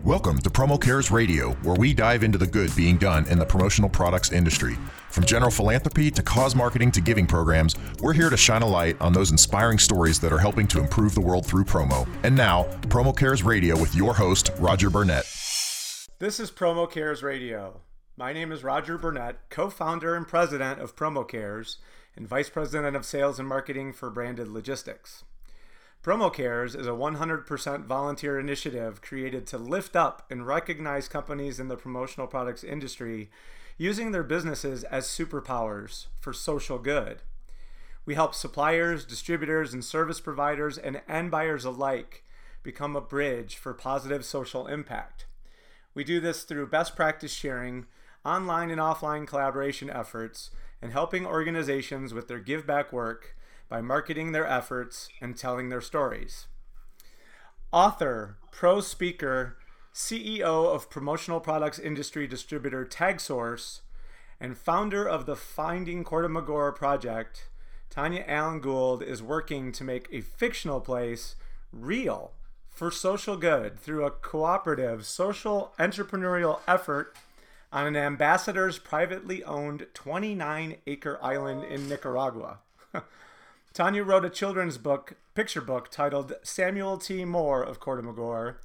Welcome to Promo Cares Radio, where we dive into the good being done in the promotional products industry. From general philanthropy to cause marketing to giving programs, we're here to shine a light on those inspiring stories that are helping to improve the world through promo. And now, Promo Cares Radio with your host, Roger Burnett. This is Promo Cares Radio. My name is Roger Burnett, co founder and president of Promo Cares and vice president of sales and marketing for Branded Logistics. Promo Cares is a 100% volunteer initiative created to lift up and recognize companies in the promotional products industry using their businesses as superpowers for social good. We help suppliers, distributors, and service providers and end buyers alike become a bridge for positive social impact. We do this through best practice sharing, online and offline collaboration efforts, and helping organizations with their give back work by marketing their efforts and telling their stories. Author, pro speaker, CEO of promotional products industry distributor TagSource, and founder of the Finding Porta Magor project, Tanya Allen Gould is working to make a fictional place real for social good through a cooperative social entrepreneurial effort on an ambassador's privately owned 29 acre island in Nicaragua. Tanya wrote a children's book, picture book titled Samuel T. Moore of Porta Magor,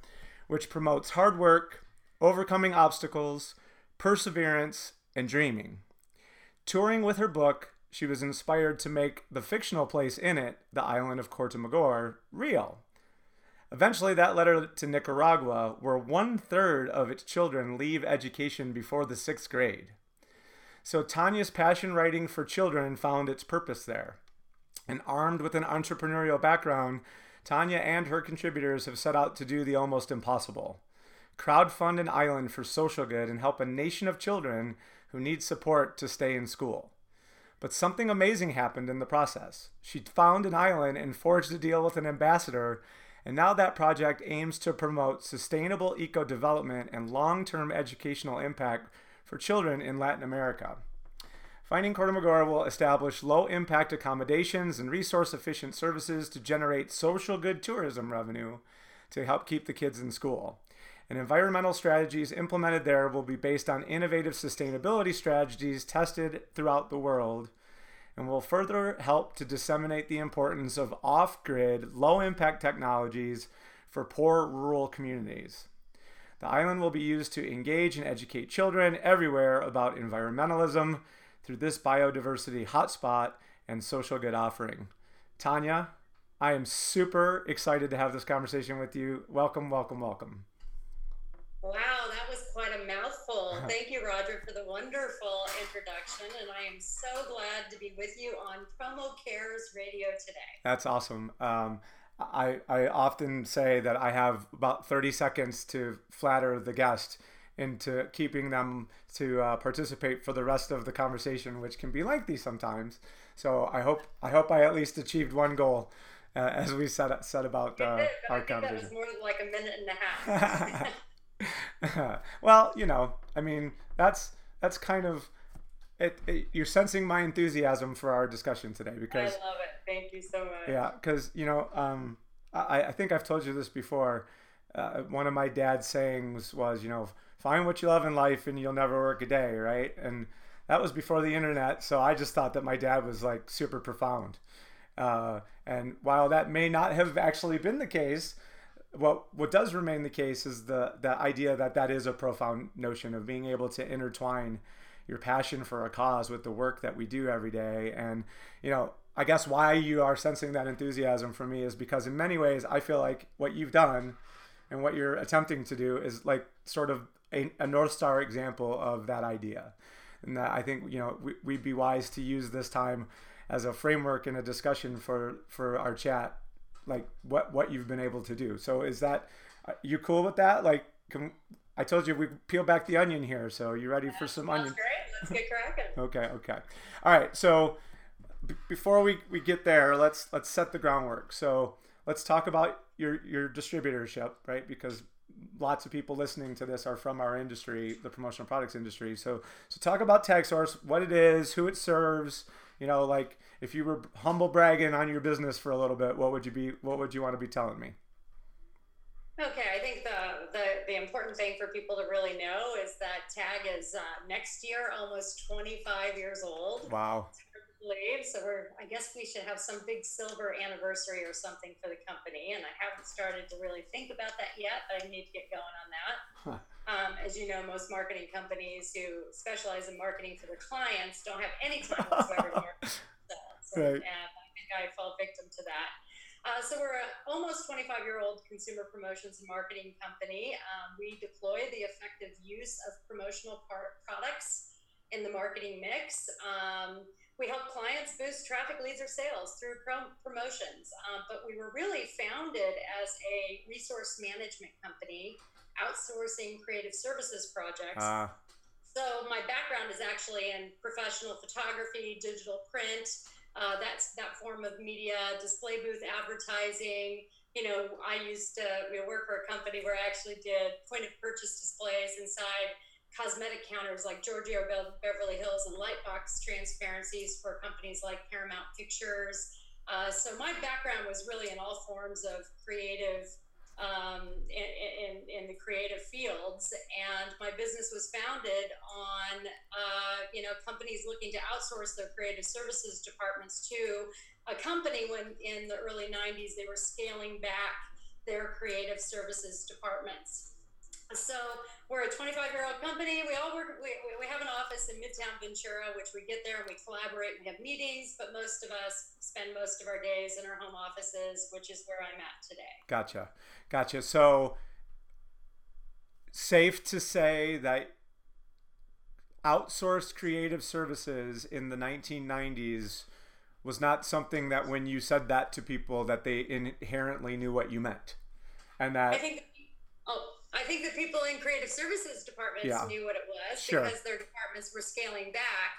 which promotes hard work, overcoming obstacles, perseverance, and dreaming. Touring with her book, she was inspired to make the fictional place in it, the island of Porta Magor, real. Eventually, that led her to Nicaragua, where one third of its children leave education before the sixth grade. So Tanya's passion writing for children found its purpose there. And armed with an entrepreneurial background, Tanya and her contributors have set out to do the almost impossible crowdfund an island for social good and help a nation of children who need support to stay in school. But something amazing happened in the process. She found an island and forged a deal with an ambassador, and now that project aims to promote sustainable eco development and long term educational impact for children in Latin America. Finding Porta Magor will establish low impact accommodations and resource efficient services to generate social good tourism revenue to help keep the kids in school. And environmental strategies implemented there will be based on innovative sustainability strategies tested throughout the world and will further help to disseminate the importance of off grid, low impact technologies for poor rural communities. The island will be used to engage and educate children everywhere about environmentalism through this biodiversity hotspot and social good offering. Tanya, I am super excited to have this conversation with you. Welcome, welcome, welcome. Wow, that was quite a mouthful. Thank you, Roger, for the wonderful introduction. And I am so glad to be with you on Promo Cares Radio today. That's awesome. Um, I, I often say that I have about 30 seconds to flatter the guest into keeping them to uh, participate for the rest of the conversation, which can be lengthy sometimes. So I hope I hope I at least achieved one goal uh, as we said set about uh, our conversation. That was more like a minute and a half. well, you know, I mean, that's that's kind of it, it, You're sensing my enthusiasm for our discussion today because I love it. Thank you so much. Yeah, because you know, um, I I think I've told you this before. Uh, one of my dad's sayings was, you know find what you love in life and you'll never work a day, right? And that was before the internet, so I just thought that my dad was like super profound. Uh, and while that may not have actually been the case, what what does remain the case is the the idea that that is a profound notion of being able to intertwine your passion for a cause with the work that we do every day. And you know, I guess why you are sensing that enthusiasm for me is because in many ways I feel like what you've done and what you're attempting to do is like sort of a, a North Star example of that idea. And that I think, you know, we, we'd be wise to use this time as a framework and a discussion for, for our chat, like what, what you've been able to do. So is that, uh, you cool with that? Like, can, I told you we peel back the onion here. So you ready for some onion? Great. Let's get cracking. okay. Okay. All right. So b- before we, we get there, let's, let's set the groundwork. So let's talk about your, your distributorship, right? Because lots of people listening to this are from our industry, the promotional products industry. So, so talk about TagSource, what it is, who it serves. You know, like if you were humble bragging on your business for a little bit, what would you be? What would you want to be telling me? Okay, I think the the, the important thing for people to really know is that tag is uh, next year almost 25 years old wow so we're i guess we should have some big silver anniversary or something for the company and i haven't started to really think about that yet but i need to get going on that huh. um, as you know most marketing companies who specialize in marketing for their clients don't have any time whatsoever to market so, right. and i think i fall victim to that uh, so we're an almost 25 year old consumer promotions and marketing company. Um, we deploy the effective use of promotional par- products in the marketing mix. Um, we help clients boost traffic leads or sales through prom- promotions. Um, but we were really founded as a resource management company, outsourcing creative services projects. Uh. So my background is actually in professional photography, digital print. Uh, that's that form of media, display booth advertising. You know, I used to you know, work for a company where I actually did point of purchase displays inside cosmetic counters like Giorgio Beverly Hills and Lightbox transparencies for companies like Paramount Pictures. Uh, so my background was really in all forms of creative um, in, in, in, the creative fields. And my business was founded on, uh, you know, companies looking to outsource their creative services departments to a company when in the early 90s they were scaling back their creative services departments. So we're a 25 year old company. We all work, we, we have an office in Midtown Ventura, which we get there and we collaborate and have meetings, but most of us spend most of our days in our home offices, which is where I'm at today. Gotcha. Gotcha. So safe to say that outsourced creative services in the 1990s was not something that when you said that to people that they inherently knew what you meant and that I think oh I think the people in creative services departments yeah. knew what it was sure. because their departments were scaling back.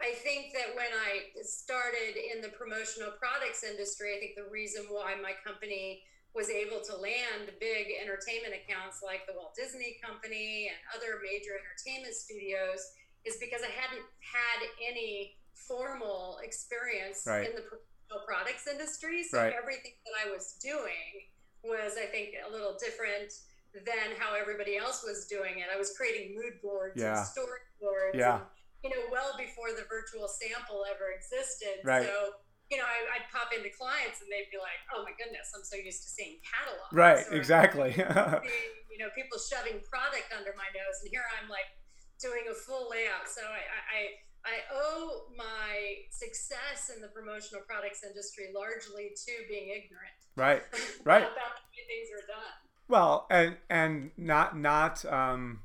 I think that when I started in the promotional products industry, I think the reason why my company was able to land big entertainment accounts like the Walt Disney Company and other major entertainment studios is because I hadn't had any formal experience right. in the promotional products industry. So right. everything that I was doing was, I think, a little different than how everybody else was doing it. I was creating mood boards yeah. and storyboards. Yeah. And, you know, well before the virtual sample ever existed. Right. So, you know, I, would pop into clients and they'd be like, "Oh my goodness, I'm so used to seeing catalogs." Right. Or exactly. seeing, you know, people shoving product under my nose, and here I'm like doing a full layout. So I, I, I owe my success in the promotional products industry largely to being ignorant. Right. Right. about the way things are done. Well, and and not not um,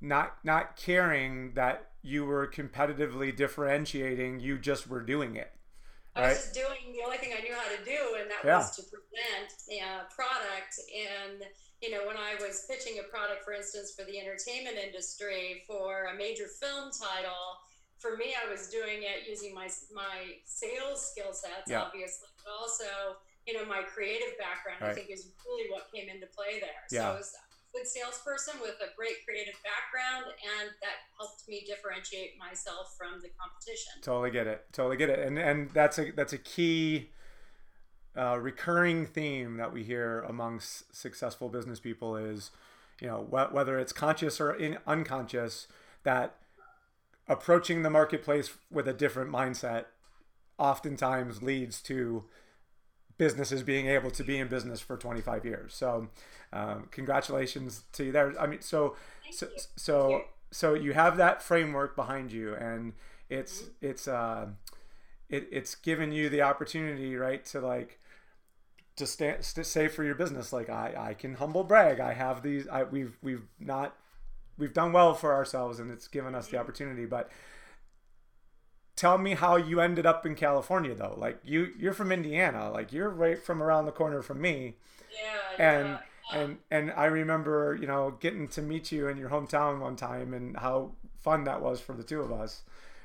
not not caring that you were competitively differentiating, you just were doing it. Right? I was just doing the only thing I knew how to do, and that yeah. was to present a product. And you know, when I was pitching a product, for instance, for the entertainment industry for a major film title, for me, I was doing it using my my sales skill sets, yeah. obviously, but also you know, my creative background, right. I think is really what came into play there. Yeah. So I was a good salesperson with a great creative background, and that helped me differentiate myself from the competition. Totally get it. Totally get it. And and that's a that's a key uh, recurring theme that we hear amongst successful business people is, you know, wh- whether it's conscious or in, unconscious, that approaching the marketplace with a different mindset oftentimes leads to businesses being able to be in business for 25 years. So, um, congratulations to you there. I mean, so, so, you. so, so you have that framework behind you, and it's mm-hmm. it's uh, it, it's given you the opportunity, right, to like to stand to say for your business, like I I can humble brag. I have these. I we've we've not we've done well for ourselves, and it's given us the mm-hmm. opportunity, but tell me how you ended up in California though. Like you you're from Indiana, like you're right from around the corner from me. Yeah. And yeah. and and I remember, you know, getting to meet you in your hometown one time and how fun that was for the two of us.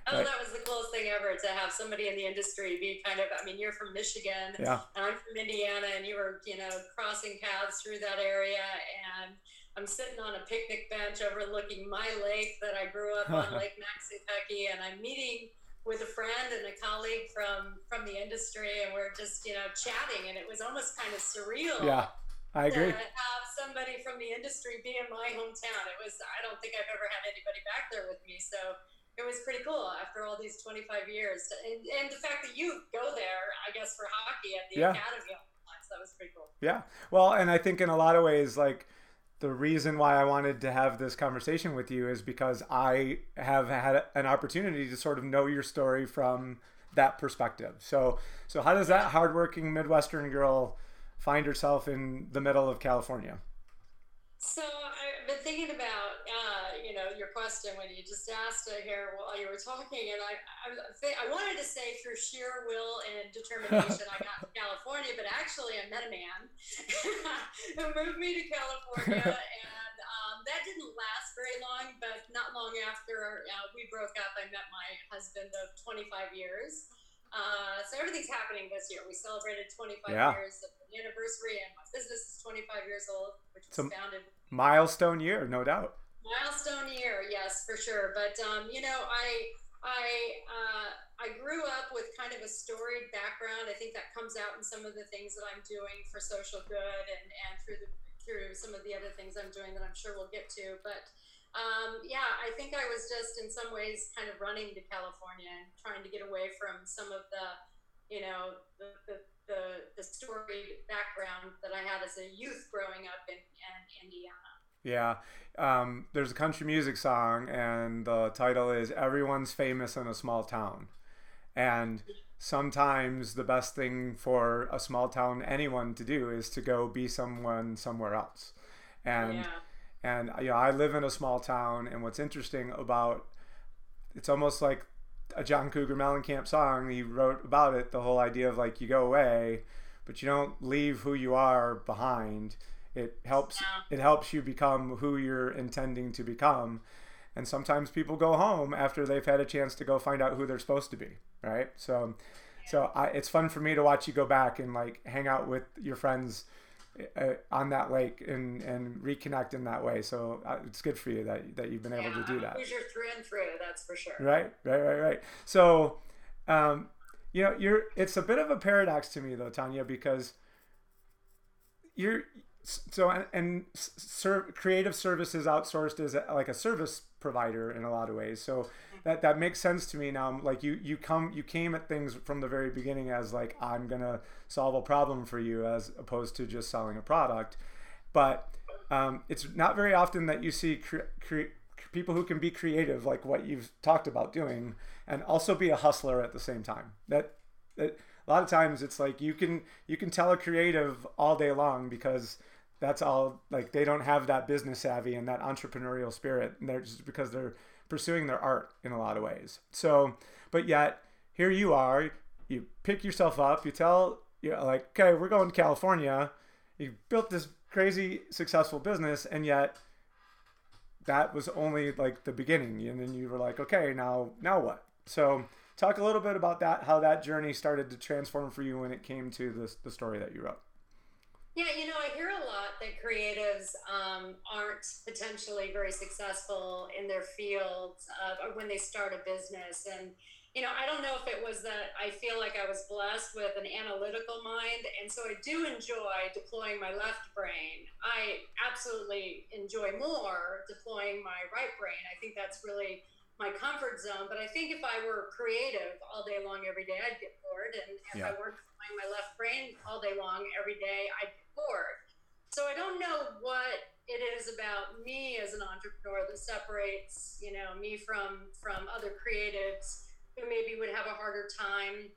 Oh, right. that was the coolest thing ever to have somebody in the industry be kind of. I mean, you're from Michigan, yeah. and I'm from Indiana, and you were, you know, crossing paths through that area, and I'm sitting on a picnic bench overlooking my lake that I grew up on, Lake Maxinkuckee, and I'm meeting with a friend and a colleague from from the industry, and we're just you know chatting, and it was almost kind of surreal. Yeah, I agree. To have somebody from the industry be in my hometown. It was I don't think I've ever had anybody back there with me, so it was pretty cool after all these 25 years. And, and the fact that you go there, I guess for hockey at the yeah. academy, that was pretty cool. Yeah, well, and I think in a lot of ways, like the reason why I wanted to have this conversation with you is because I have had an opportunity to sort of know your story from that perspective. So, so how does that hardworking Midwestern girl find herself in the middle of California? So I've been thinking about, uh, you know, your question when you just asked it here while you were talking, and I, I, I wanted to say through sheer will and determination I got to California, but actually I met a man who moved me to California, and um, that didn't last very long. But not long after uh, we broke up, I met my husband of 25 years. Uh, so everything's happening this year. We celebrated 25 yeah. years of the anniversary, and my business is 25 years old, which was founded. Milestone year, no doubt. Milestone year, yes, for sure. But um, you know, I I uh, I grew up with kind of a storied background. I think that comes out in some of the things that I'm doing for social good, and and through the through some of the other things I'm doing that I'm sure we'll get to. But um, yeah, I think I was just in some ways kind of running to California and trying to get away from some of the, you know, the, the, the, the storied background that I had as a youth growing up in, in Indiana. Yeah. Um, there's a country music song, and the title is Everyone's Famous in a Small Town. And sometimes the best thing for a small town anyone to do is to go be someone somewhere else. And yeah and you know, I live in a small town, and what's interesting about it's almost like a John Cougar Mellencamp song. He wrote about it, the whole idea of like you go away, but you don't leave who you are behind. It helps it helps you become who you're intending to become. And sometimes people go home after they've had a chance to go find out who they're supposed to be, right? So so I, it's fun for me to watch you go back and like hang out with your friends uh, on that lake and and reconnect in that way. So uh, it's good for you that that you've been able to do that. You're through and through, that's for sure. Right, right, right, right. So, um, you know, you're it's a bit of a paradox to me though, Tanya, because you're so and, and ser- creative services outsourced is like a service provider in a lot of ways. So that that makes sense to me now. Like you you come you came at things from the very beginning as like I'm gonna solve a problem for you as opposed to just selling a product. But um, it's not very often that you see cre- cre- people who can be creative like what you've talked about doing and also be a hustler at the same time. That that a lot of times it's like you can you can tell a creative all day long because that's all like they don't have that business savvy and that entrepreneurial spirit and they're just because they're pursuing their art in a lot of ways. So, but yet here you are, you pick yourself up, you tell you know, like, okay, we're going to California. You built this crazy successful business, and yet that was only like the beginning. And then you were like, okay, now now what? So talk a little bit about that, how that journey started to transform for you when it came to this the story that you wrote. Yeah, you know, I hear a lot that creatives um, aren't potentially very successful in their fields uh, when they start a business. And, you know, I don't know if it was that I feel like I was blessed with an analytical mind. And so I do enjoy deploying my left brain. I absolutely enjoy more deploying my right brain. I think that's really my comfort zone. But I think if I were creative all day long every day, I'd get bored. And if yeah. I worked my left brain all day long every day, I'd get bored. So I don't know what it is about me as an entrepreneur that separates, you know, me from from other creatives who maybe would have a harder time,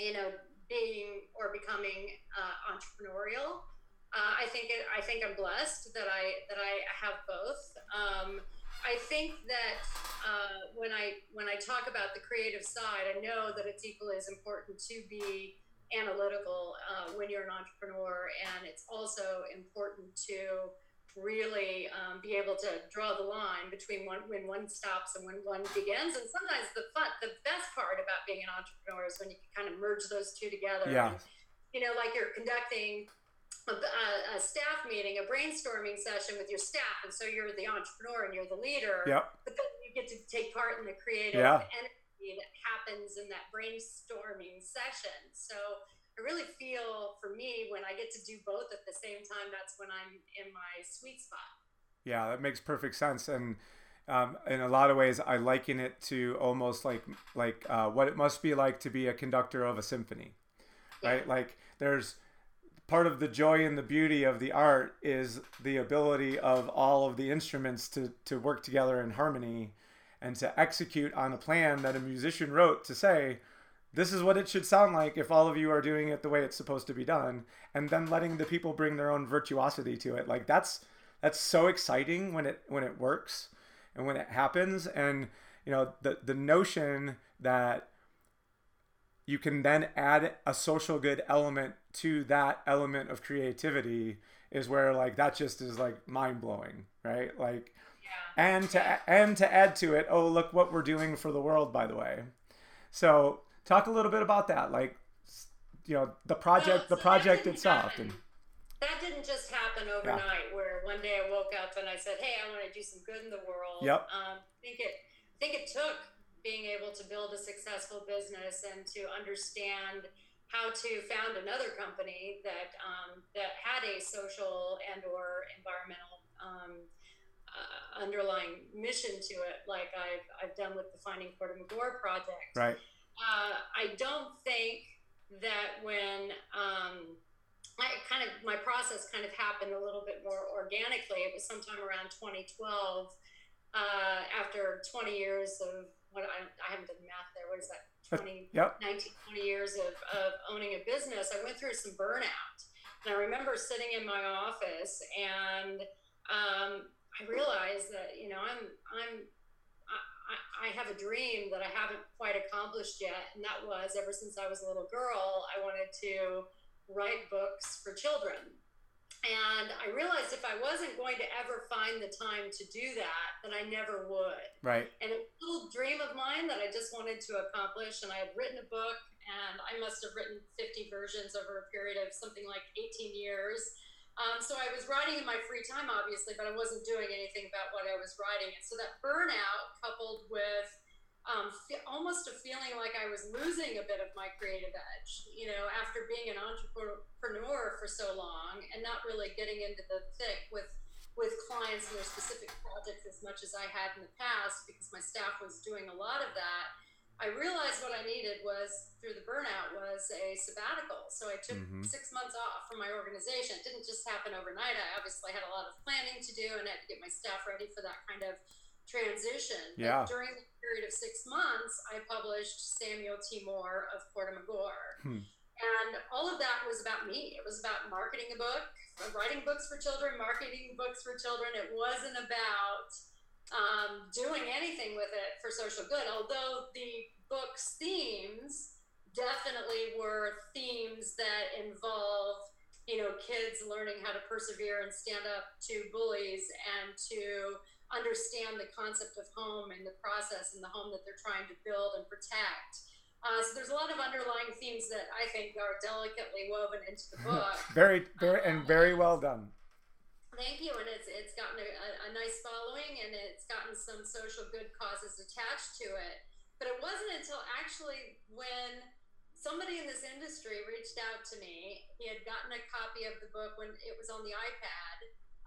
you know, being or becoming uh, entrepreneurial. Uh, I think it, I think I'm blessed that I that I have both. Um, I think that uh, when I when I talk about the creative side, I know that it's equally as important to be analytical uh, when you're an entrepreneur, and it's also important to really um, be able to draw the line between one, when one stops and when one begins. And sometimes the fun, the best part about being an entrepreneur is when you can kind of merge those two together. Yeah. And, you know, like you're conducting a, a, staff meeting, a brainstorming session with your staff, and so you're the entrepreneur and you're the leader. Yep. But then you get to take part in the creative yeah. and that happens in that brainstorming session. So I I really feel for me when I get to do both at the same time, that's when I'm in my sweet spot. Yeah, that makes perfect sense. And um, in a lot of ways, I liken it to almost like like uh, what it must be like to be a conductor of a symphony, yeah. right? Like there's part of the joy and the beauty of the art is the ability of all of the instruments to to work together in harmony and to execute on a plan that a musician wrote to say this is what it should sound like if all of you are doing it the way it's supposed to be done and then letting the people bring their own virtuosity to it. Like that's that's so exciting when it when it works and when it happens. And you know the the notion that you can then add a social good element to that element of creativity is where like that just is like mind blowing right like yeah. and to and to add to it oh look what we're doing for the world by the way so talk a little bit about that like you know the project well, so the project itself happen. and that didn't just happen overnight yeah. where one day I woke up and I said hey I want to do some good in the world yep um, I think it I think it took being able to build a successful business and to understand how to found another company that um, that had a social and or environmental um, uh, underlying mission to it, like I've, I've done with the Finding Porta Magor project. Right. Uh, I don't think that when um, I kind of my process kind of happened a little bit more organically. It was sometime around 2012, uh, after 20 years of what I, I haven't done math there. What is that? 20, yep. 19, 20 years of, of owning a business. I went through some burnout, and I remember sitting in my office and um, I realized that you know I'm I'm I, I have a dream that I haven't quite accomplished yet, and that was ever since I was a little girl, I wanted to write books for children. And I realized if I wasn't going to ever find the time to do that, then I never would. Right. And a little dream of mine that I just wanted to accomplish, and I had written a book, and I must have written 50 versions over a period of something like 18 years um, so I was writing in my free time, obviously, but I wasn't doing anything about what I was writing. And so that burnout, coupled with um, almost a feeling like I was losing a bit of my creative edge, you know, after being an entrepreneur for so long and not really getting into the thick with with clients and their specific projects as much as I had in the past because my staff was doing a lot of that I realized what I needed was through the burnout was a sabbatical. So I took mm-hmm. six months off from my organization. It didn't just happen overnight. I obviously had a lot of planning to do and I had to get my staff ready for that kind of transition. Yeah. But during the period of six months, I published Samuel T. Moore of Porta Magor. Hmm. And all of that was about me. It was about marketing a book, writing books for children, marketing books for children. It wasn't about um, doing anything with it for social good. Although the book's themes definitely were themes that involve, you know, kids learning how to persevere and stand up to bullies and to understand the concept of home and the process and the home that they're trying to build and protect. Uh, so there's a lot of underlying themes that I think are delicately woven into the book. very, very, and very well done. Thank you, and it's it's gotten a, a, nice following, and it's gotten some social good causes attached to it. But it wasn't until actually when somebody in this industry reached out to me. He had gotten a copy of the book when it was on the iPad,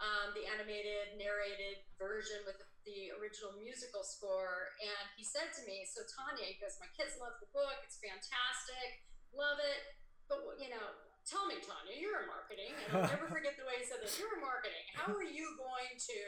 um, the animated, narrated version with the, original musical score, and he said to me, "So Tanya, he goes, my kids love the book. It's fantastic, love it, but you know." tell me, Tanya, you're in marketing, and I'll never forget the way he said this. You're in marketing. How are you going to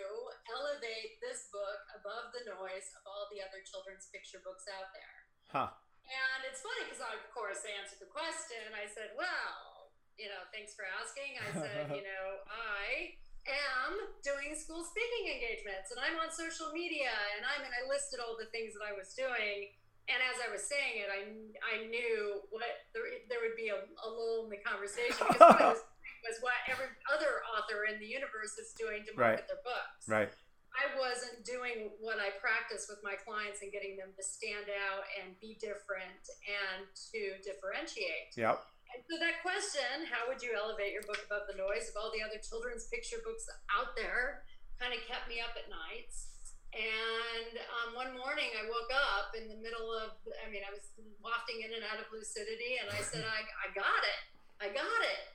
elevate this book above the noise of all the other children's picture books out there? Huh. And it's funny because I, of course, I answered the question. I said, well, you know, thanks for asking. I said, you know, I am doing school speaking engagements and I'm on social media and I'm, and I listed all the things that I was doing and as I was saying it, I, I knew what there, there would be a, a lull in the conversation because what I was was what every other author in the universe is doing to market right. their books. Right. I wasn't doing what I practice with my clients and getting them to stand out and be different and to differentiate. Yep. And so that question, how would you elevate your book above the noise of all the other children's picture books out there, kind of kept me up at nights. And um, one morning I woke up in the middle of, I mean, I was wafting in and out of lucidity and I said, I, I got it. I got it.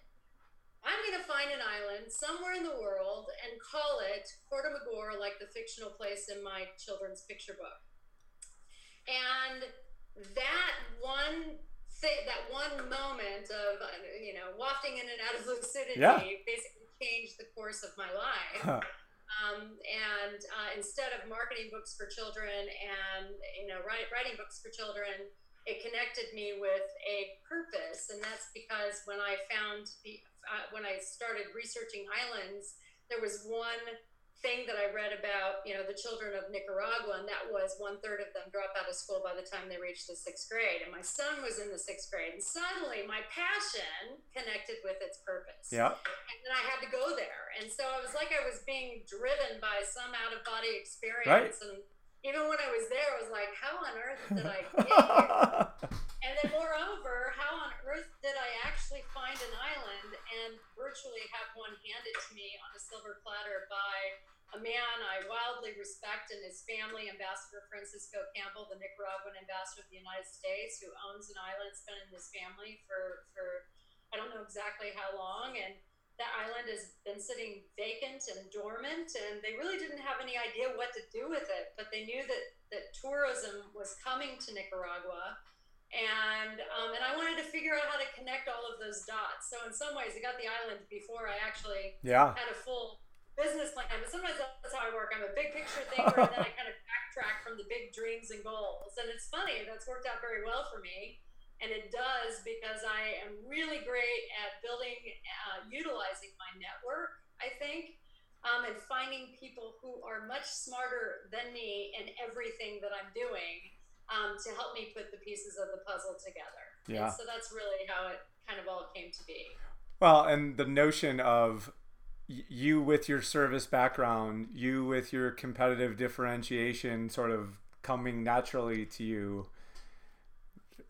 I'm going to find an island somewhere in the world and call it Magor, like the fictional place in my children's picture book. And that one that one moment of, you know, wafting in and out of lucidity yeah. basically changed the course of my life. Huh. Um, and uh, instead of marketing books for children and you know write, writing books for children, it connected me with a purpose, and that's because when I found the uh, when I started researching islands, there was one thing that I read about, you know, the children of Nicaragua, and that was one third of them drop out of school by the time they reach the sixth grade. And my son was in the sixth grade, and suddenly my passion connected with its purpose. Yeah. And then I had to go there, and so I was like I was being driven by some out of body experience. Right. And even when I was there, I was like, how on earth did I get here? and then moreover, how on earth did I actually find an island and virtually have one handed to me on a silver platter by a man I wildly respect and his family, Ambassador Francisco Campbell, the Nicaraguan ambassador of the United States, who owns an island, it's been in his family for, for I don't know exactly how long. And that island has been sitting vacant and dormant, and they really didn't have any idea what to do with it. But they knew that, that tourism was coming to Nicaragua. And um, and I wanted to figure out how to connect all of those dots. So in some ways, I got the island before I actually yeah. had a full business plan. But sometimes that's how I work. I'm a big picture thinker, and then I kind of backtrack from the big dreams and goals. And it's funny that's worked out very well for me, and it does because I am really great at building, uh, utilizing my network. I think. Um, and finding people who are much smarter than me in everything that I'm doing um, to help me put the pieces of the puzzle together. Yeah. And so that's really how it kind of all came to be. Well, and the notion of you with your service background, you with your competitive differentiation sort of coming naturally to you.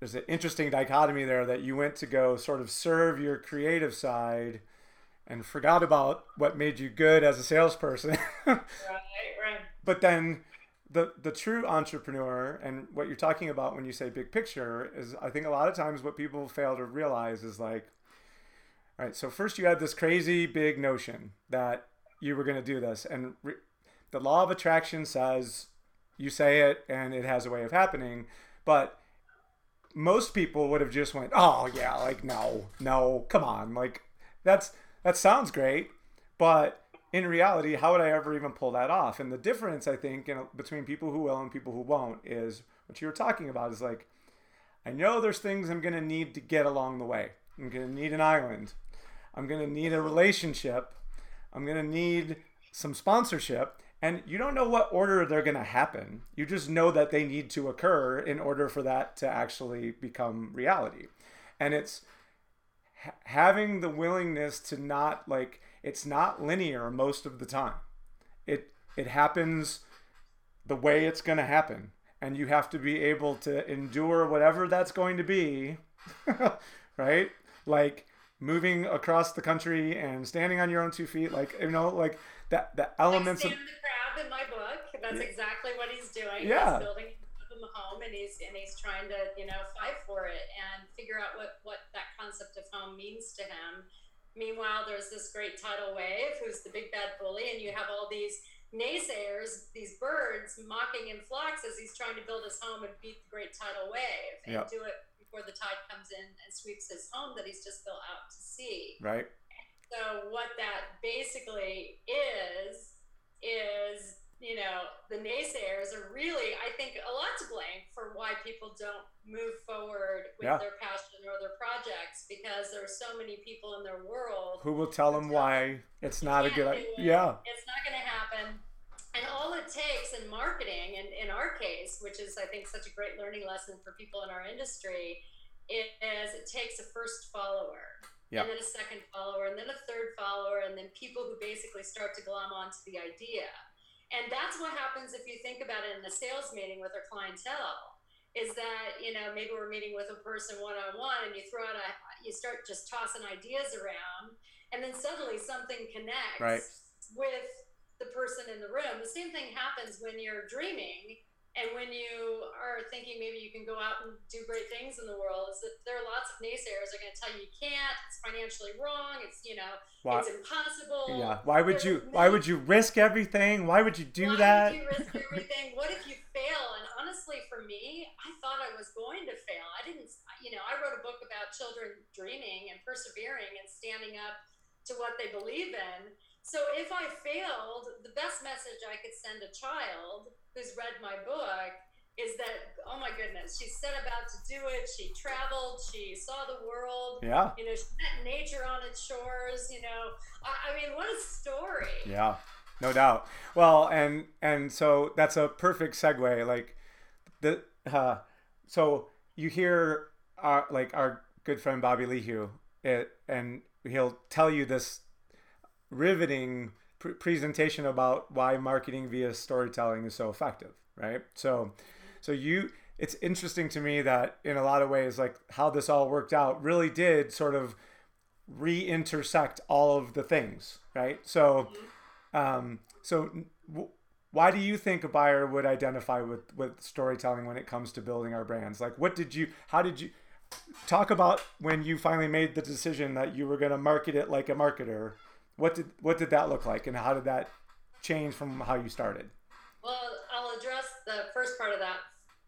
There's an interesting dichotomy there that you went to go sort of serve your creative side and forgot about what made you good as a salesperson. right, right. But then the the true entrepreneur and what you're talking about when you say big picture is I think a lot of times what people fail to realize is like all right, so first you had this crazy big notion that you were going to do this, and re- the law of attraction says you say it and it has a way of happening, but most people would have just went, "Oh yeah, like no, no, come on, like that's that sounds great, but in reality, how would I ever even pull that off?" And the difference, I think, in, between people who will and people who won't is what you were talking about is like, I know there's things I'm to need to get along the way. I'm to need an island. I'm to need a relationship. I'm to need some sponsorship. And you don't know what order they're going to happen. You just know that they need to occur in order for that to actually become reality. And it's ha- having the willingness to not like it's not linear most of the time. It it happens the way it's going to happen and you have to be able to endure whatever that's going to be. right? Like moving across the country and standing on your own two feet, like you know, like that the elements like of the crab in my book. That's exactly what he's doing. Yeah. He's building a home and he's and he's trying to, you know, fight for it and figure out what, what that concept of home means to him. Meanwhile, there's this great tidal wave who's the big bad bully, and you have all these naysayers, these birds mocking in flocks as he's trying to build his home and beat the great tidal wave and yep. do it before the tide comes in and sweeps his home that he's just built out to sea. Right. So what that basically is is you know the naysayers are really I think a lot to blame for why people don't move forward with yeah. their passion or their projects because there are so many people in their world who will tell them why it's not a good idea. Yeah, it's not going to happen. And all it takes in marketing, and in our case, which is I think such a great learning lesson for people in our industry, is it takes a first follower. Yep. And then a second follower, and then a third follower, and then people who basically start to glom onto the idea. And that's what happens if you think about it in a sales meeting with our clientele. Is that you know maybe we're meeting with a person one on one, and you throw out a you start just tossing ideas around, and then suddenly something connects right. with the person in the room. The same thing happens when you're dreaming and when you are thinking maybe you can go out and do great things in the world, is that there are lots of naysayers that are going to tell you you can't. It's financially wrong. It's you know why, it's impossible. Yeah. Why would There's you? Why would you risk everything? Why would you do why that? Would you risk everything? what if you fail? And honestly, for me, I thought I was going to fail. I didn't. You know, I wrote a book about children dreaming and persevering and standing up to what they believe in. So if I failed, the best message I could send a child who's read my book is that oh my goodness she set about to do it. She traveled. She saw the world. Yeah. You know she met nature on its shores you know. I, I mean what a story. Yeah no doubt. Well and and so that's a perfect segue like the uh, so you hear our like our good friend bobby lehew it and he'll tell you this riveting pr- presentation about why marketing via storytelling is so effective, right? So, so you, it's interesting to me that in a lot of ways, like how this all worked out, really did sort of re-intersect all of the things, right? So, um, so. W- why do you think a buyer would identify with with storytelling when it comes to building our brands like what did you how did you talk about when you finally made the decision that you were going to market it like a marketer what did what did that look like, and how did that change from how you started? Well, I'll address the first part of that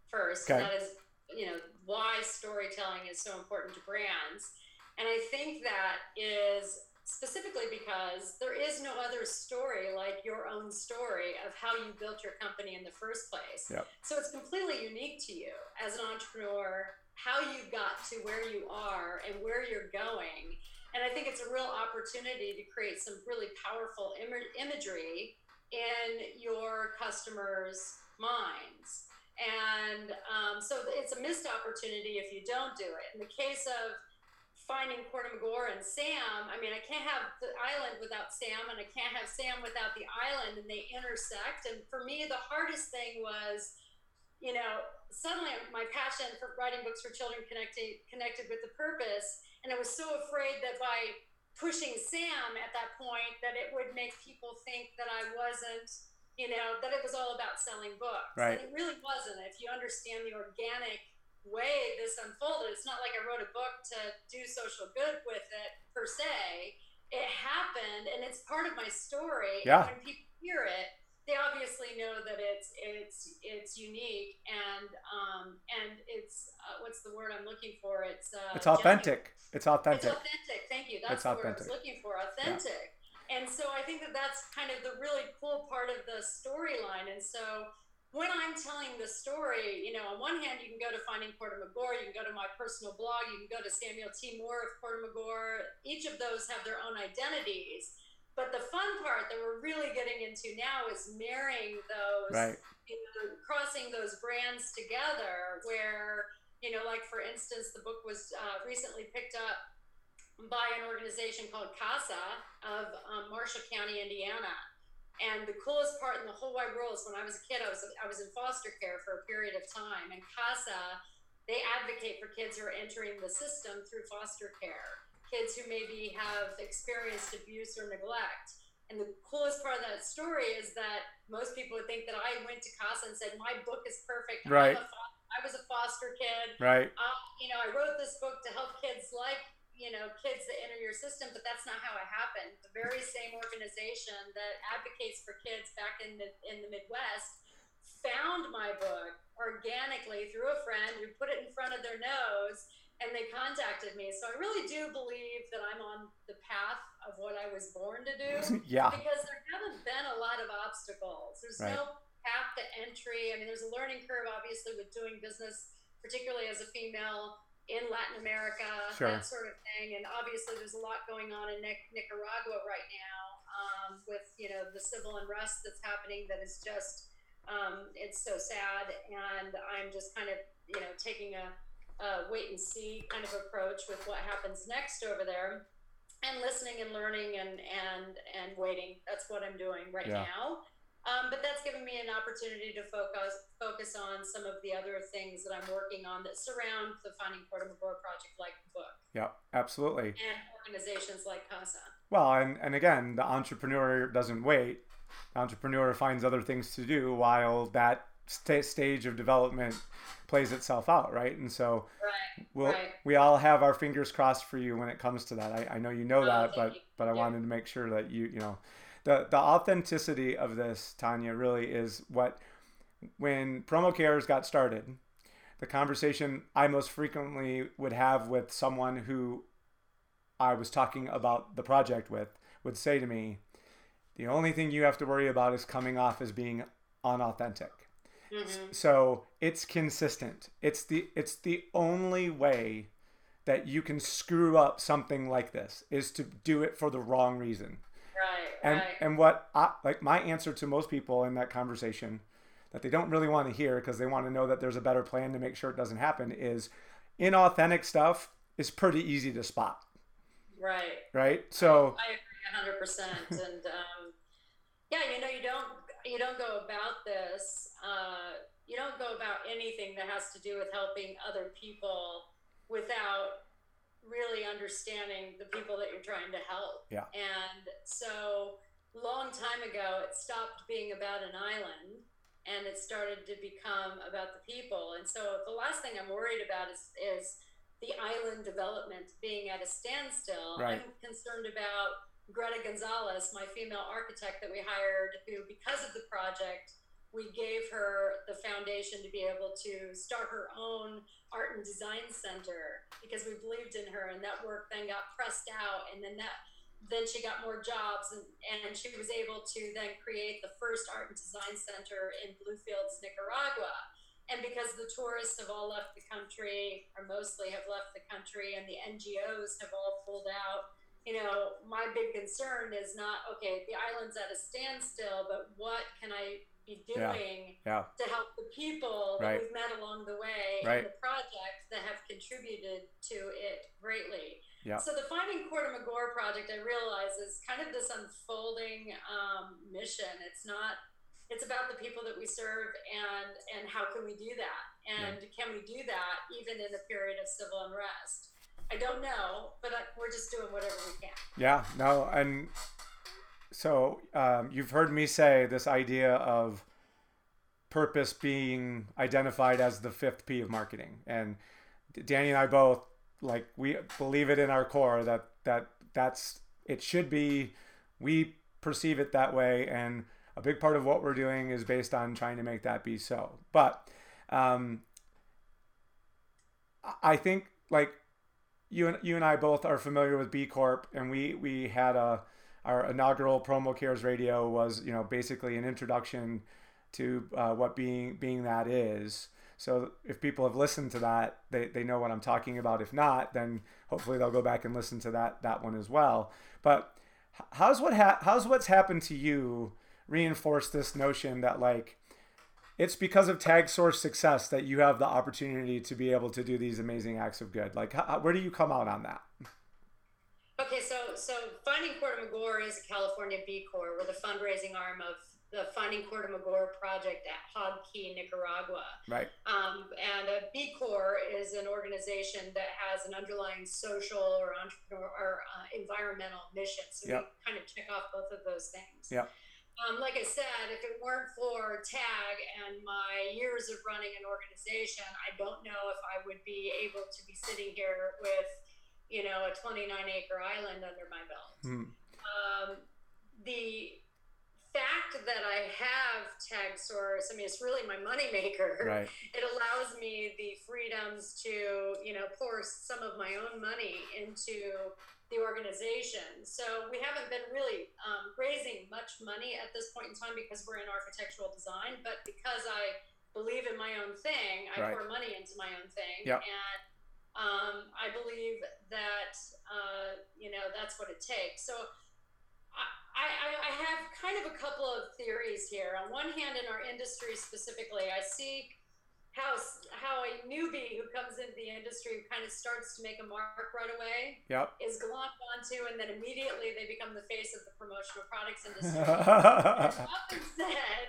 first. Okay. That is, you know, why storytelling is so important to brands, and I think that is specifically because there is no other story like your own story of how you built your company in the first place. Yep. So it's completely unique to you as an entrepreneur, how you got to where you are and where you're going. And I think it's a real opportunity to create some really powerful Im- imagery in your customers' minds. And um, so it's a missed opportunity if you don't do it. In the case of finding Porta Magor and Sam, I mean, I can't have the island without Sam, and I can't have Sam without the island, and they intersect. And for me, the hardest thing was, you know, suddenly my passion for writing books for children connected connected with the purpose and I was so afraid that by pushing Sam at that point, that it would make people think that I wasn't, you know, that it was all about selling books. Right. And it really wasn't. If you understand the organic way this unfolded, it's not like I wrote a book to do social good with it per se. It happened, and it's part of my story. Yeah. And when people hear it, they obviously know that it's it's it's unique and um, and it's uh, what's the word I'm looking for? It's uh, it's authentic. Genuine. It's authentic. It's authentic. Thank you. That's what I was looking for. Authentic. Yeah. And so I think that that's kind of the really cool part of the storyline. And so when I'm telling the story, you know, on one hand, you can go to Finding Porta Magor, you can go to my personal blog, you can go to Samuel T. Moore of Porta Magor. Each of those have their own identities. But the fun part that we're really getting into now is marrying those, right. you know, crossing those brands together. Where, you know, like for instance, the book was uh, recently picked up by an organization called CASA of um, Marshall County, Indiana. And the coolest part in the whole wide world is when I was a kid, I was I was in foster care for a period of time, and CASA they advocate for kids who are entering the system through foster care kids who maybe have experienced abuse or neglect. And the coolest part of that story is that most people would think that I went to CASA and said, My book is perfect. Right. Fo- I was a foster kid. Right. Uh, you know, I wrote this book to help kids like, you know, kids that enter your system, but that's not how it happened. The very same organization that advocates for kids back in the in the Midwest found my book organically through a friend who put it in front of their nose and they contacted me. So I really do believe that I'm on the path of what I was born to do. yeah. Because there haven't been a lot of obstacles. There's right. no path to entry. I mean, there's a learning curve, obviously, with doing business, particularly as a female in Latin America, sure. that sort of thing. And obviously, there's a lot going on in Nicaragua right now um, with you know the civil unrest that's happening. That is just um, it's so sad, and I'm just kind of you know taking a uh, wait and see kind of approach with what happens next over there. And listening and learning and and and waiting. That's what i'm doing right yeah. now. Um, but that's given me an opportunity to focus focus on some of the other things that i'm working on that surround the finding porta magor project like book. Yeah absolutely. And organizations like casa. Well and, and again the entrepreneur doesn't wait. The entrepreneur finds other things to do while that st- stage of development plays itself out, right? And so right, we'll, right. we all have our fingers crossed for you when it comes to that. I, I know you know Oh, that, but you. but I Yeah. wanted to make sure that you you know the the authenticity of this, Tanya, really is what when promo cares got started. The conversation I most frequently would have with someone who I was talking about the project with would say to me, "The only thing you have to worry about is coming off as being unauthentic." Mhm. So it's consistent. It's the it's the only way that you can screw up something like this is to do it for the wrong reason. Right, And right. and what I, like my answer to most people in that conversation that they don't really want to hear because they want to know that there's a better plan to make sure it doesn't happen is inauthentic stuff is pretty easy to spot, right. right? So I agree hundred percent. And um, yeah, you know, you don't you don't go about this. Uh, you don't go about anything that has to do with helping other people without really understanding the people that you're trying to help. Yeah. And so, long time ago, it stopped being about an island. And it started to become about the people. And so the last thing I'm worried about is, is the island development being at a standstill. Right. I'm concerned about Greta Gonzalez, my female architect that we hired, who, because of the project, we gave her the foundation to be able to start her own art and design center because we believed in her, and that work then got pressed out, and then that then she got more jobs, and, and she was able to then create the first art and design center in Bluefields, Nicaragua. And because the tourists have all left the country, or mostly have left the country, and the NGOs have all pulled out, you know, my big concern is not okay, the island's at a standstill, but what can I be doing yeah, to help the people that Right. we've met along the way Right. and the project that have contributed to it greatly. Yeah. So the Finding Porta Magor project, I realize, is kind of this unfolding um, mission. It's not. It's about the people that we serve, and and how can we do that? And can we do that even in a period of civil unrest? I don't know, but I, we're just doing whatever we can. yeah, no, and so um, you've heard me say this idea of purpose being identified as the fifth P of marketing, and Danny and I both like we believe it in our core that that that's it should be. We perceive it that way and a big part of what we're doing is based on trying to make that be so. But um, I- i think like you and you and i both are familiar with b corp and we we had a our inaugural promo cares radio was you know basically an introduction to uh, what being being that is so if people have listened to that, they, they know what I'm talking about. If not, then hopefully they'll go back and listen to that that one as well. But how's what ha- how's what's happened to you reinforce this notion that like it's because of tag source success that you have the opportunity to be able to do these amazing acts of good. Like how, where do you come out on that? Okay, so so Finding Porta Magor is a California B Corps. We're the fundraising arm of the Finding Porta Magor project at Hog Key, Nicaragua. Right. Um, and a B Corps is an organization that has an underlying social or entrepreneur or uh, environmental mission. So Yep. we kind of check off both of those things. Yep. Um, like I said, if it weren't for TAG and my years of running an organization, I don't know if I would be able to be sitting here with, you know, a 29 acre island under my belt. Hmm. Um, the fact that I have tag source, I mean, it's really my moneymaker. Right. It allows me the freedoms to, you know, pour some of my own money into the organization. So we haven't been really um, raising much money at this point in time because we're in architectural design, but because I believe in my own thing, I Right. pour money into my own thing. Yep. And um, I believe that, uh, you know, that's what it takes. So I, I, I have kind of a couple of theories here. On one hand, in our industry specifically, I see how how a newbie who comes into the industry kind of starts to make a mark right away Yep. is glommed onto, and then immediately they become the face of the promotional products industry. It's often said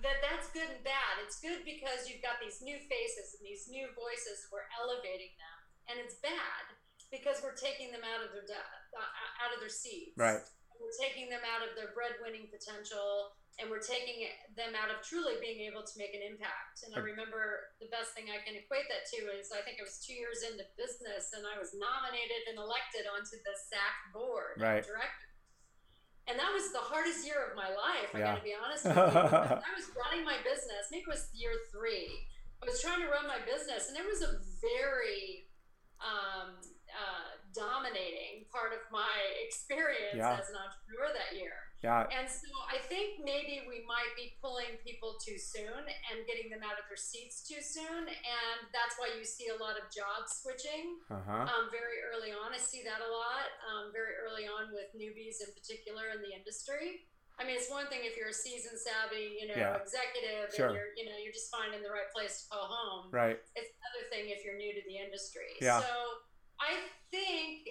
that that's good and bad. It's good because you've got these new faces and these new voices. We're elevating them, and it's bad because we're taking them out of their de- uh, out of their seats. Right. We're taking them out of their breadwinning potential and we're taking them out of truly being able to make an impact. And I remember the best thing I can equate that to is I think I was two years into business and I was nominated and elected onto the SAC board right. director. And that was the hardest year of my life. I got to be honest with you. I was running my business. Maybe it was year three. I was trying to run my business, and it was a very um, uh, dominating part of my experience yeah. as an entrepreneur that year. Yeah. And so I think maybe we might be pulling people too soon and getting them out of their seats too soon. And that's why you see a lot of job switching uh-huh. um, very early on. I see that a lot um, very early on with newbies in particular in the industry. I mean, it's one thing if you're a seasoned, savvy, you know, yeah. executive, sure. and you're, you know, you're just finding the right place to call home. Right. It's another thing if you're new to the industry. Yeah. So I think,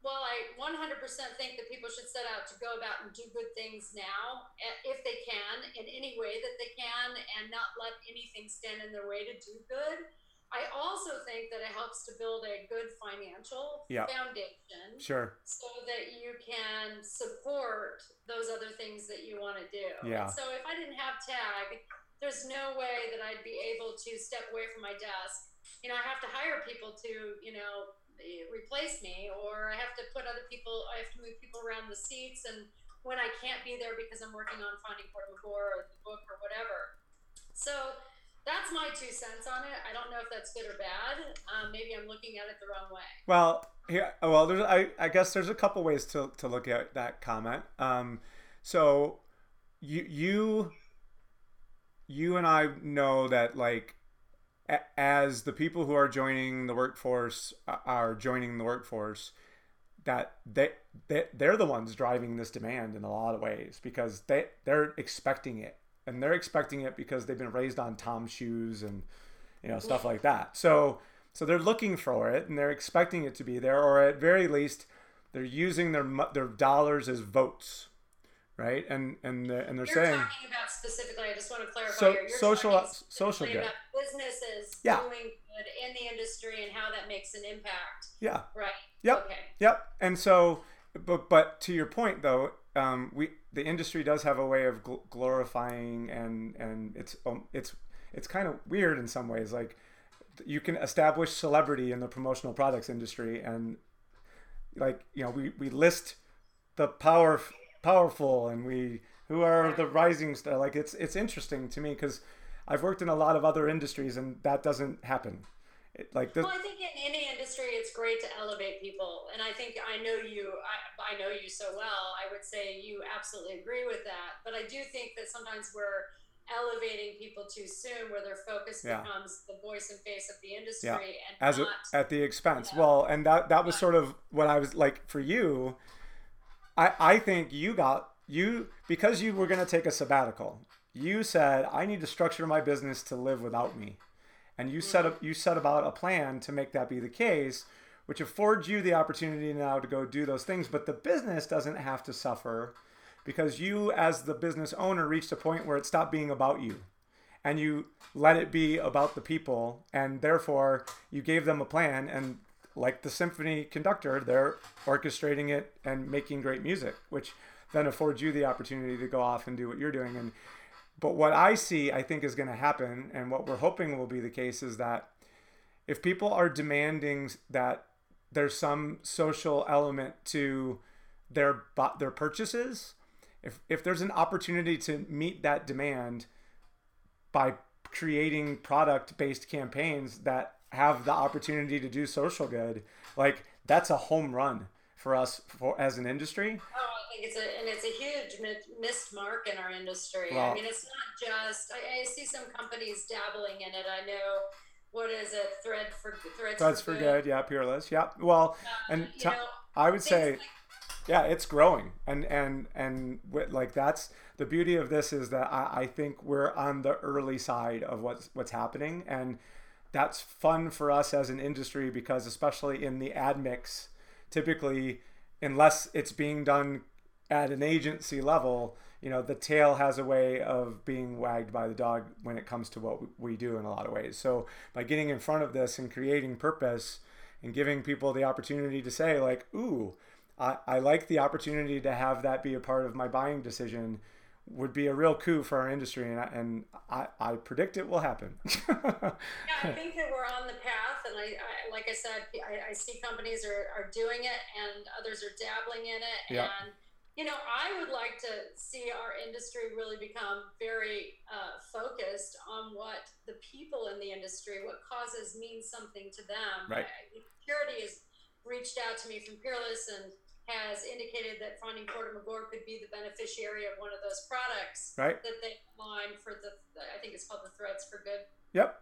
well, I 100% think that people should set out to go about and do good things now, eh, if they can, in any way that they can, and not let anything stand in their way to do good. I also think that it helps to build a good financial yeah. foundation. Sure. So that you can support those other things that you want to do. Yeah. And so if I didn't have TAG, there's no way that I'd be able to step away from my desk. You know, I have to hire people to, you know, replace me, or I have to put other people, I have to move people around the seats. And when I can't be there because I'm working on Finding Port or the book or whatever. So that's my two cents on it. I don't know if that's good or bad. Um, maybe I'm looking at it the wrong way. Well, here, well, there's, I, I guess there's a couple ways to, to look at that comment. Um, so you, you, you and I know that like as the people who are joining the workforce uh, are joining the workforce that they, they they're the ones driving this demand in a lot of ways because they they're expecting it. And they're expecting it because they've been raised on tom shoes and you know stuff like that. So so they're looking for it and they're expecting it to be there or at very least they're using their their dollars as votes right? And and they're, and they're you're saying talking about specifically. I just want to clarify. So. You're social social good. About businesses yeah. doing good in the industry and how that makes an impact. Yeah. Right. Yep. Okay. Yep. And so, but but to your point though, um, we the industry does have a way of gl- glorifying and and it's um, it's it's kind of weird in some ways. Like you can establish celebrity in the promotional products industry and like you know we we list the power powerful and we who are the rising star like it's it's interesting to me because i've worked in a lot of other industries and that doesn't happen. It, like this, well i think in any industry it's great to elevate people and i think i know you I, I know you so well. I would say you absolutely agree with that but i do think that sometimes we're elevating people too soon where their focus yeah. becomes the voice and face of the industry yeah. and as not, a, at the expense. You know, well and that that was sort of what i was like for you I, I think you got you because you were going to take a sabbatical. You said I need to structure my business to live without me, and you set up you set about a plan to make that be the case, which affords you the opportunity now to go do those things. But the business doesn't have to suffer because you, as the business owner, reached a point where it stopped being about you, and you let it be about the people, and therefore you gave them a plan and like the symphony conductor, they're orchestrating it and making great music, which then affords you the opportunity to go off and do what you're doing. And but what I see, I think, is going to happen, and what we're hoping will be the case, is that if people are demanding that there's some social element to their their purchases, if if there's an opportunity to meet that demand by creating product based campaigns that have the opportunity to do social good, like that's a home run for us for as an industry. Oh, I think it's a and it's a huge missed mark in our industry. Well, I mean, it's not just. I, I, see some companies dabbling in it. I know. What is it? Thread for threads. Threads for, for good. good. Yeah, Peerless. Yeah. Well, uh, and t- know, I would say. Like, yeah, it's growing, and and and like that's the beauty of this is that I, I think we're on the early side of what's what's happening, and that's fun for us as an industry because especially in the ad mix typically unless it's being done at an agency level you know the tail has a way of being wagged by the dog when it comes to what we do in a lot of ways. So by getting in front of this and creating purpose and giving people the opportunity to say like ooh I, I like the opportunity to have that be a part of my buying decision would be a real coup for our industry, and I, and I, I predict it will happen. yeah, I think that we're on the path, and I, I like I said, I, I, see companies are, are doing it, and others are dabbling in it, yeah. and you know, I would like to see our industry really become very uh, focused on what the people in the industry, what causes mean something to them. Right. Purity has reached out to me from Peerless and has indicated that Finding Porta Magor could be the beneficiary of one of those products right. that they line for the, I think it's called the Threads for Good. Yep.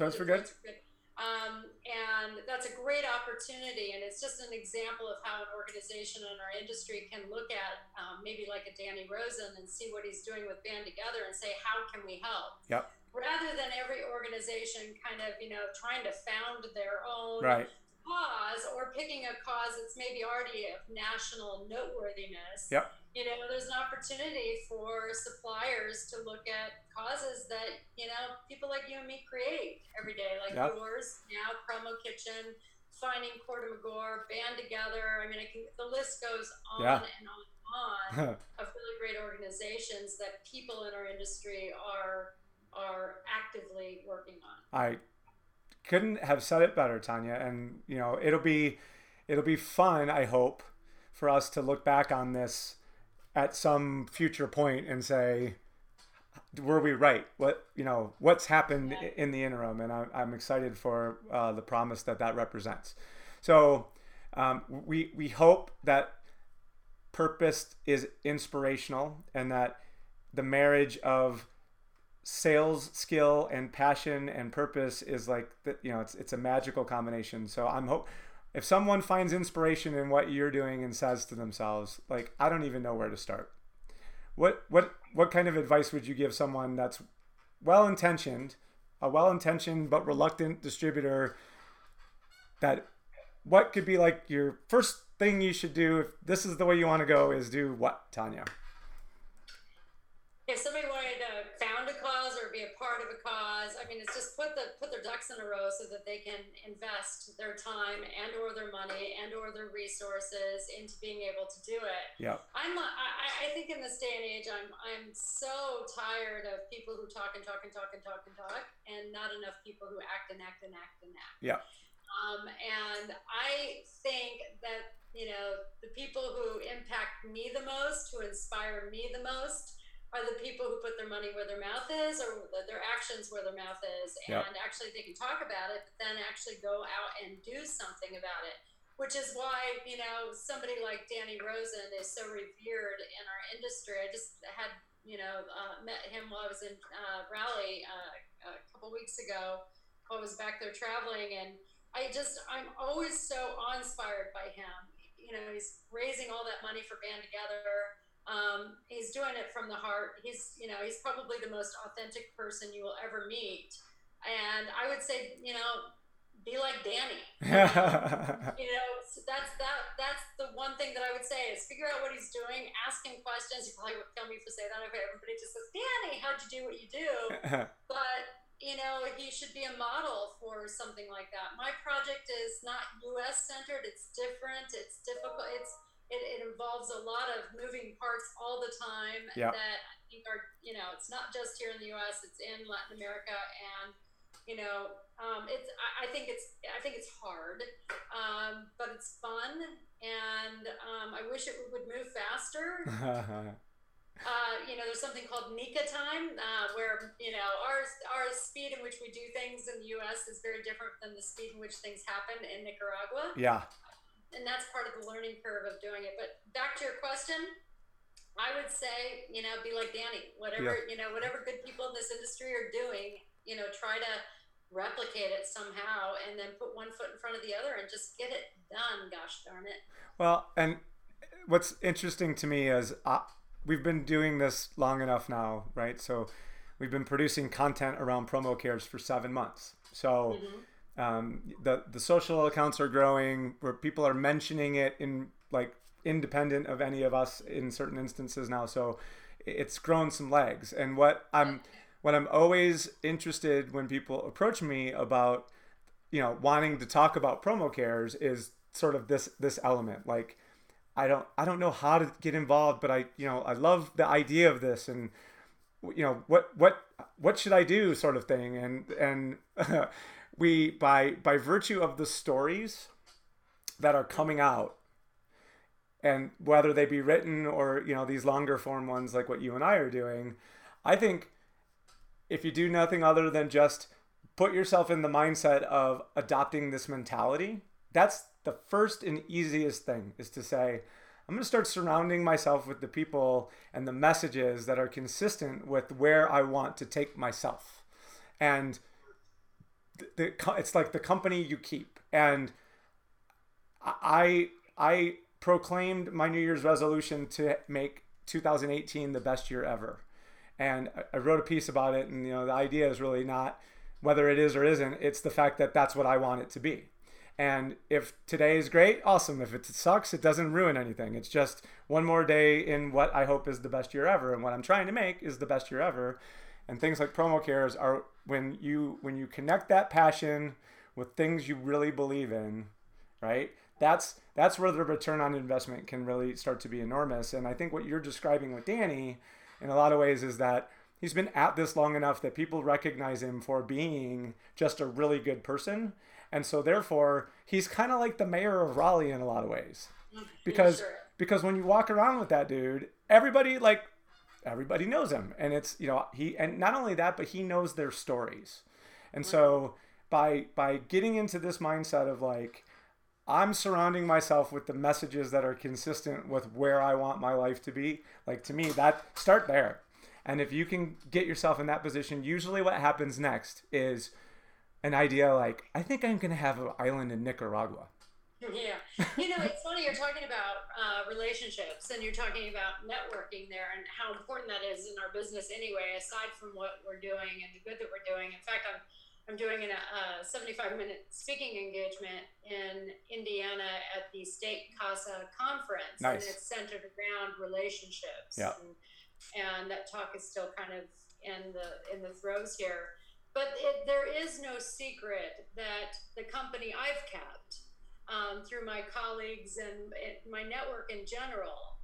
Threads for Good. For good. Um, and that's a great opportunity. And it's just an example of how an organization in our industry can look at um, maybe like a Danny Rosen and see what he's doing with Band Together and say, how can we help? Yep. Rather than every organization kind of, you know, trying to found their own right. Cause or picking a cause that's maybe already of national noteworthiness. Yep you know, there's an opportunity for suppliers to look at causes that, you know, people like you and me create every day, like yep. yours, now Promo Kitchen, Finding Porta Magor, Band Together. I mean, I can, the list goes on yeah. and on and on of really great organizations that people in our industry are are actively working on. I couldn't have said it better, Tanya. And you know, it'll be it'll be fun, I hope, for us to look back on this at some future point and say, were we right? What you know, what's happened yeah. in the interim, and I, I'm excited for uh, the promise that that represents. So um, we we hope that purpose is inspirational, and that the marriage of sales skill and passion and purpose is like the, you know it's it's a magical combination. So I'm hope if someone finds inspiration in what you're doing and says to themselves like i don't even know where to start what what what kind of advice would you give someone that's well intentioned a well intentioned but reluctant distributor that what could be like your first thing you should do if this is the way you want to go is do what tanya if somebody wanted to found a cause or be a part of a cause, I mean, it's just put the put their ducks in a row so that they can invest their time and or their money and or their resources into being able to do it. Yeah. I'm I, I think in this day and age, I'm I'm so tired of people who talk and talk and talk and talk and talk, and not enough people who act and act and act and act. Yeah. Um, and I think that you know the people who impact me the most, who inspire me the most are the people who put their money where their mouth is or their actions where their mouth is. And yep. actually, they can talk about it, but then actually go out and do something about it. Which is why, you know, somebody like Danny Rosen is so revered in our industry. I just had, you know, uh, met him while I was in uh, Raleigh uh, a couple weeks ago. I was back there traveling, and I just, I'm always so awe inspired by him. You know, he's raising all that money for Band Together um, he's doing it from the heart. He's, you know, he's probably the most authentic person you will ever meet. And I would say, you know, be like Danny. you know, that's that. That's the one thing that I would say is figure out what he's doing, ask him questions. You probably would kill me for saying that if everybody just says, "Danny, how'd you do what you do?" but you know, he should be a model for something like that. My project is not U.S. centered. It's different. It's difficult. It's it, it involves a lot of moving parts all the time yep. that I think are, you know, it's not just here in the U.S. It's in Latin America, and you know, um, it's. I, I, think it's. I think it's hard, um, but it's fun, and um, I wish it would move faster. uh, you know, there's something called Nica time, uh, where you know our our speed in which we do things in the U.S. is very different than the speed in which things happen in Nicaragua. Yeah and that's part of the learning curve of doing it. But back to your question, I would say, you know, be like Danny. Whatever yeah. you know, whatever good people in this industry are doing, you know, try to replicate it somehow, and then put one foot in front of the other, and just get it done. Gosh darn it. Well, and what's interesting to me is uh, we've been doing this long enough now, right? So we've been producing content around promo cares for seven months. So. Mm-hmm um, the the social accounts are growing where people are mentioning it in like independent of any of us in certain instances now. So it's grown some legs. And what i'm what i'm always interested when people approach me about you know wanting to talk about promo cares is sort of this this element. Like I don't I don't know how to get involved, but I you know I love the idea of this. And you know what what what should I do sort of thing. And and we by by virtue of the stories that are coming out and whether they be written or you know these longer form ones like what you and I are doing, I think if you do nothing other than just put yourself in the mindset of adopting this mentality, that's the first and easiest thing is to say, I'm going to start surrounding myself with the people and the messages that are consistent with where I want to take myself. And the, it's like the company you keep. And I I proclaimed my New Year's resolution to make 2018 the best year ever. And I wrote a piece about it, and you know the idea is really not whether it is or isn't. It's the fact that that's what I want it to be. And if today is great, awesome. If it sucks, it doesn't ruin anything. It's just one more day in what I hope is the best year ever. And what I'm trying to make is the best year ever. And things like promo cares are when you when you connect that passion with things you really believe in, right? That's that's where the return on investment can really start to be enormous. And I think what you're describing with Danny in a lot of ways is that he's been at this long enough that people recognize him for being just a really good person. And so therefore, he's kind of like the mayor of Raleigh in a lot of ways. Because sure. because when you walk around with that dude, everybody like everybody knows him. And it's, you know, he and not only that, but he knows their stories. And so by by getting into this mindset of like I'm surrounding myself with the messages that are consistent with where I want my life to be. Like to me, that start there. And if you can get yourself in that position, usually what happens next is an idea like, I think I'm going to have an island in Nicaragua. Yeah. You know, it's funny you're talking about uh, relationships and you're talking about networking there and how important that is in our business anyway, aside from what we're doing and the good that we're doing. In fact, I'm I'm doing a 75 minute speaking engagement in Indiana at the State CASA conference. Nice. And it's centered around relationships. Yeah. And, and that talk is still kind of in the in the throes here. But it, there is no secret that the company I've kept um, through my colleagues and it, my network in general,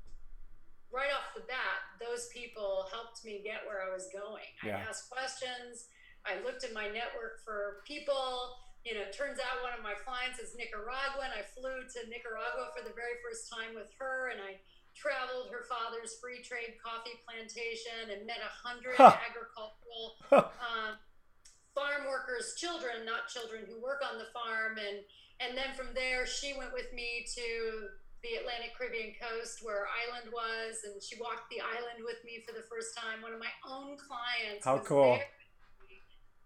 right off the bat, those people helped me get where I was going. Yeah. I asked questions I looked in my network for people. You know, turns out one of my clients is Nicaraguan. I flew to Nicaragua for the very first time with her, and I traveled her father's free trade coffee plantation and met a hundred huh. agricultural um, farm workers' children, not children who work on the farm, and and then from there she went with me to the Atlantic Caribbean coast where island was, and she walked the island with me for the first time. One of my own clients. How cool.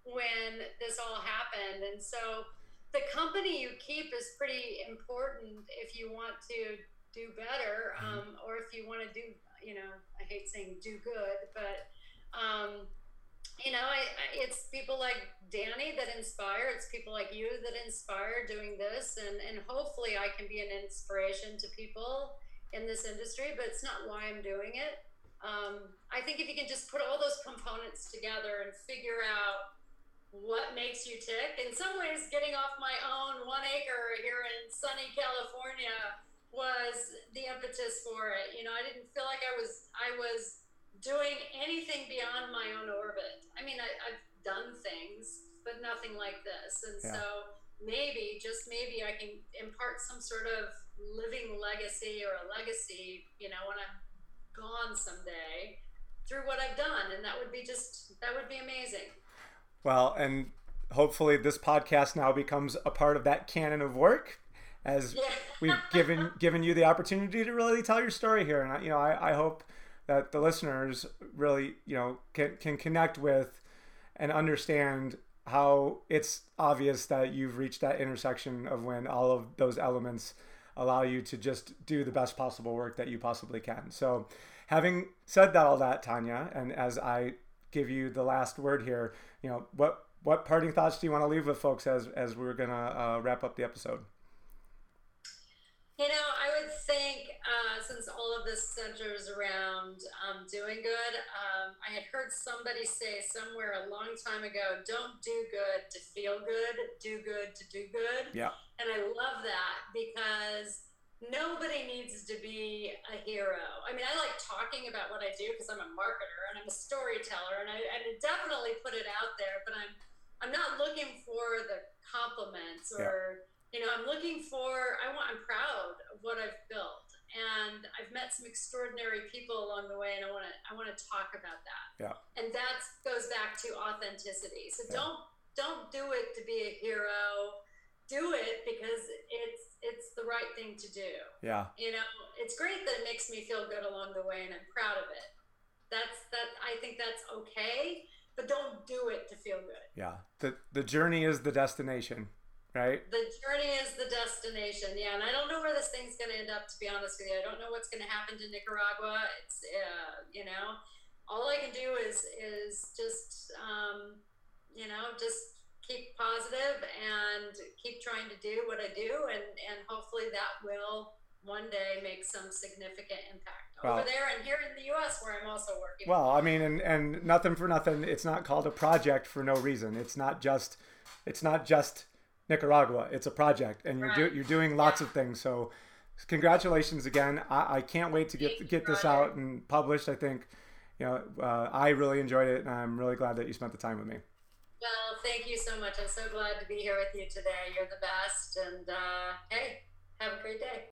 When this all happened. And so the company you keep is pretty important if you want to do better mm-hmm. um, or if you want to do, you know, I hate saying do good, but, um, you know, I, I, it's people like Danny that inspire. It's people like you that inspire doing this, and and hopefully I can be an inspiration to people in this industry. But it's not why I'm doing it. Um, I think if you can just put all those components together and figure out what makes you tick. In some ways, getting off my own one acre here in sunny California was the impetus for it. You know, I didn't feel like I was I was doing anything beyond my own orbit. I mean, I, have done things, but nothing like this. And yeah. so maybe, just maybe, I can impart some sort of living legacy or a legacy. You know, when I'm gone someday through what I've done, and that would be just that would be amazing. Well, and hopefully this podcast now becomes a part of that canon of work as yeah. we've given given you the opportunity to really tell your story here and you know I, I hope that the listeners really you know can, can connect with and understand how it's obvious that you've reached that intersection of when all of those elements allow you to just do the best possible work that you possibly can so having said that all that tanya and as i give you the last word here. You know, what what parting thoughts do you want to leave with folks as as we're gonna uh, wrap up the episode? You know, I would think since all of this centers around um, doing good, um, I had heard somebody say somewhere a long time ago, "Don't do good to feel good, do good to do good." Yeah. And I love that because nobody needs to be a hero. I mean, I like talking about what I do because I'm a marketer and I'm a storyteller, and I, I definitely put it out there. But I'm I'm not looking for the compliments or yeah. you know I'm looking for I want I'm proud of what I've built, and I've met some extraordinary people along the way, and I want to I want to talk about that. Yeah. And that goes back to authenticity. So yeah. don't don't do it to be a hero. Do it because it's it's the right thing to do. Yeah. You know, it's great that it makes me feel good along the way and I'm proud of it. That's that I think that's okay, but don't do it to feel good. Yeah. The the journey is the destination, right? The journey is the destination. Yeah, and I don't know where this thing's going to end up to be honest with you. I don't know what's going to happen to Nicaragua. It's uh, you know, all I can do is is just um, you know, just keep positive and keep trying to do what I do, and and hopefully that will one day make some significant impact well, over there and here in the U.S. where I'm also working. Well, I mean, and and nothing for nothing. It's not called a project for no reason. It's not just it's not just Nicaragua. It's a project, and you're do, you're doing lots of things. So. Congratulations again! I, I can't wait to get get this out and published. I think, you know, uh, I really enjoyed it, and I'm really glad that you spent the time with me. Well, thank you so much. I'm so glad to be here with you today. You're the best. And uh, hey, have a great day.